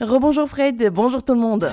Rebonjour Fred, bonjour tout le monde.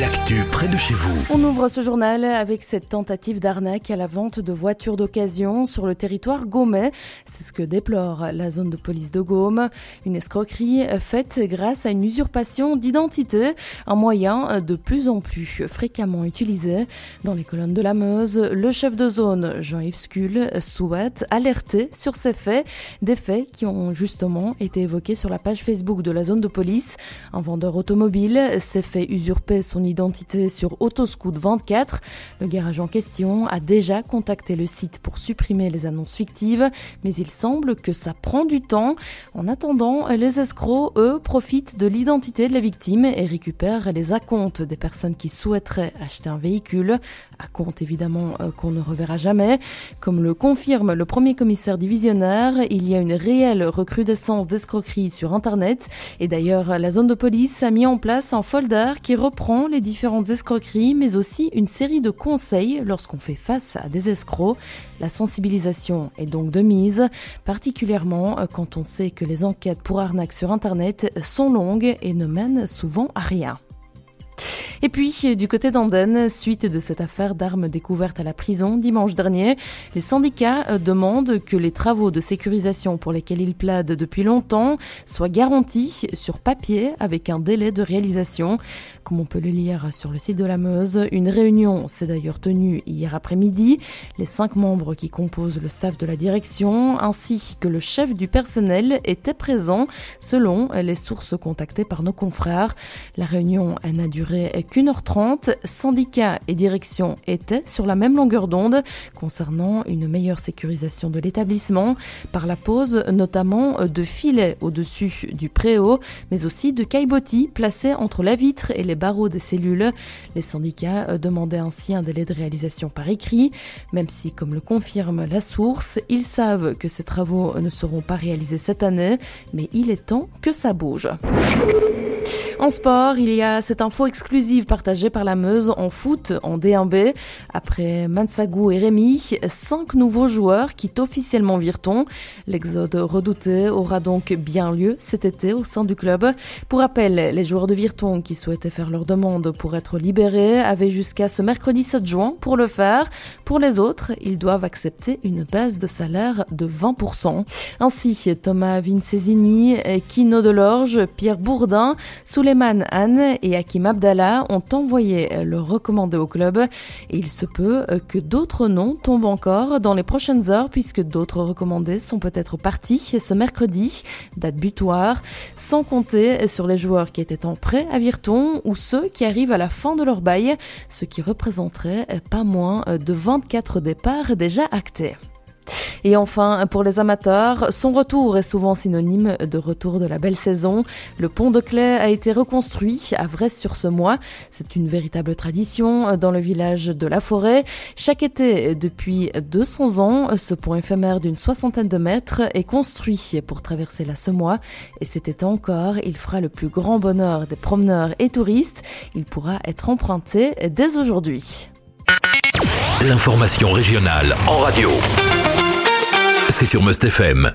L'actu près de chez vous. On ouvre ce journal avec cette tentative d'arnaque à la vente de voitures d'occasion sur le territoire gaumet. C'est ce que déplore la zone de police de Gaume. Une escroquerie faite grâce à une usurpation d'identité, un moyen de plus en plus fréquemment utilisé. Dans les colonnes de la Meuse, le chef de zone, Jean-Yves Skull, souhaite alerter sur ces faits, des faits qui ont justement été évoqués sur la page Facebook de la zone de police. Un vendeur automobile s'est fait usurper son identité sur Autoscoot 24. Le garage en question a déjà contacté le site pour supprimer les annonces fictives, mais il semble que ça prend du temps. En attendant, les escrocs, eux, profitent de l'identité de la victime et récupèrent les acomptes des personnes qui souhaiteraient acheter un véhicule. Acompte évidemment euh, qu'on ne reverra jamais. Comme le confirme le premier commissaire divisionnaire, il y a une réelle recrudescence d'escroquerie sur Internet. Et d'ailleurs, la zone de police a mis en place un folder qui reprend les différentes escroqueries, mais aussi une série de conseils lorsqu'on fait face à des escrocs. La sensibilisation est donc de mise, particulièrement quand on sait que les enquêtes pour arnaque sur Internet sont longues et ne mènent souvent à rien. Et puis, du côté d'Andenne, suite de cette affaire d'armes découvertes à la prison dimanche dernier, les syndicats euh, demandent que les travaux de sécurisation pour lesquels ils plaident depuis longtemps soient garantis sur papier avec un délai de réalisation. Comme on peut le lire sur le site de la Meuse, une réunion s'est d'ailleurs tenue hier après-midi. Les cinq membres qui composent le staff de la direction ainsi que le chef du personnel étaient présents selon les sources contactées par nos confrères. La réunion n'a duré qu'une heure trente. Syndicats et direction étaient sur la même longueur d'onde concernant une meilleure sécurisation de l'établissement par la pose notamment de filets au-dessus du préau, mais aussi de caillebotis placés entre la vitre et les barreaux des cellules. Les syndicats demandaient ainsi un délai de réalisation par écrit, même si, comme le confirme la source, ils savent que ces travaux ne seront pas réalisés cette année, mais il est temps que ça bouge. En sport, il y a cette info exclusive partagée par la Meuse en foot en D1B. Après Mansagou et Rémi, cinq nouveaux joueurs quittent officiellement Virton. L'exode redouté aura donc bien lieu cet été au sein du club. Pour rappel, les joueurs de Virton qui souhaitaient faire leur demande pour être libérés avaient jusqu'à ce mercredi 7 juin pour le faire. Pour les autres, ils doivent accepter une baisse de salaire de 20%. Ainsi, Thomas Vincesini, Kino Delorge, Pierre Bourdin, Suleiman Anne et Hakim Abdallah ont envoyé le recommandé au club. Et il se peut que d'autres noms tombent encore dans les prochaines heures puisque d'autres recommandés sont peut-être partis ce mercredi, date butoir, sans compter sur les joueurs qui étaient en prêt à Virton ou ceux qui arrivent à la fin de leur bail, ce qui représenterait pas moins de 24 départs déjà actés. Et enfin, pour les amateurs, son retour est souvent synonyme de retour de la belle saison. Le pont de Clé a été reconstruit à Vresse-sur-ce-Mois. C'est une véritable tradition dans le village de la Forêt. Chaque été, depuis 200 ans, ce pont éphémère d'une soixantaine de mètres est construit pour traverser la Semois. Et cet été encore, il fera le plus grand bonheur des promeneurs et touristes. Il pourra être emprunté dès aujourd'hui. L'information régionale en radio c'est sur Must FM.